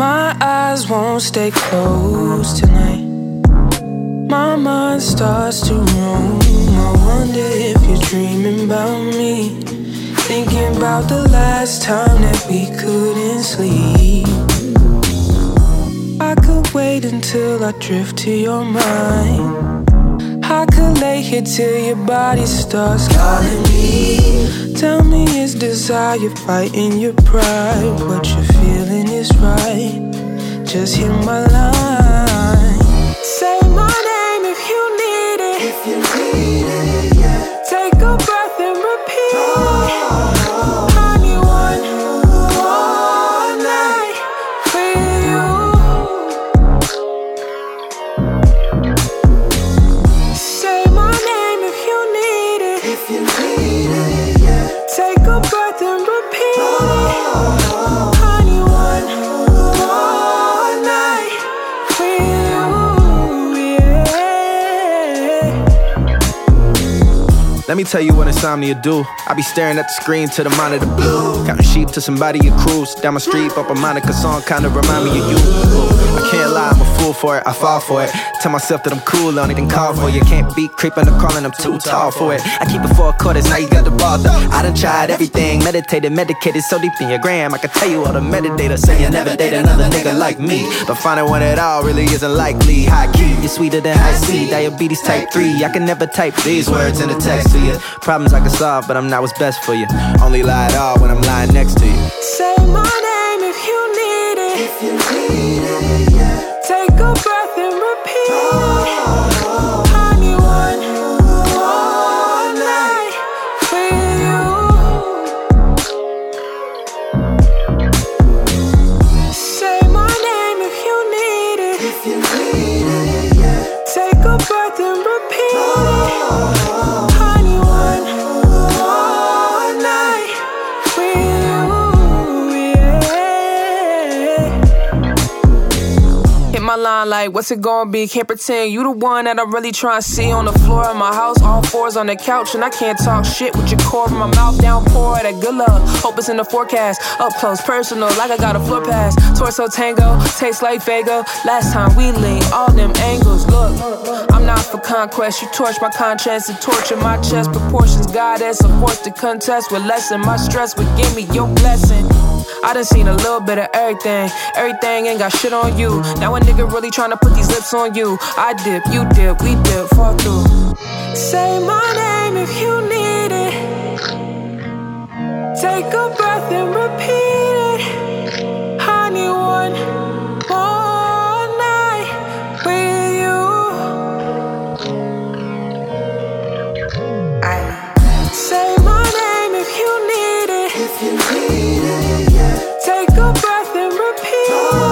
My eyes won't stay closed tonight. My mind starts to roam. I wonder if you're dreaming about me. Thinking about the last time that we couldn't sleep. I could wait until I drift to your mind. I could lay here till your body starts calling me. Tell me, is desire fighting your pride? What you're feeling is right. Just hit my line. Let me tell you what insomnia do. I be staring at the screen to the monitor blue. Counting sheep to somebody you cruise. Down my street, up a Monica song, kinda remind me of you. I can't lie, I'm a fool for it, I fall for it. Tell myself that I'm cool, on it and call for you. Can't beat creeping or crawling, I'm too tall for it. I keep it four quarters, now you got the ball though. I done tried everything, meditated, medicated so deep in your gram. I can tell you all the meditators say you never date another nigga like me. But finding one at all really isn't likely. High key, you're sweeter than high C. Diabetes type 3. I can never type these words in a text to you. Problems I can solve, but I'm not what's best for you. Only lie at all when I'm lying next to you. Say my name if you need it. If you need it, line like, what's it gonna be? Can't pretend you the one that I'm really trying to see on the floor of my house. All fours on the couch, and I can't talk shit with your core my mouth down pour that good love. Hope it's in the forecast. Up close, personal, like I got a floor pass. Torso tango, tastes like Fago. Last time we linked, all them angles. Look, I'm not for conquest. You torch my conscience and torture my chest. Proportions, goddess. I'm forced to contest with lessen my stress. But give me your blessing. I done seen a little bit of everything. Everything ain't got shit on you. Now a nigga really tryna put these lips on you. I dip, you dip, we dip, fall through. Say my name if you need it. Take a breath and repeat it. I need one more night with you. Oh.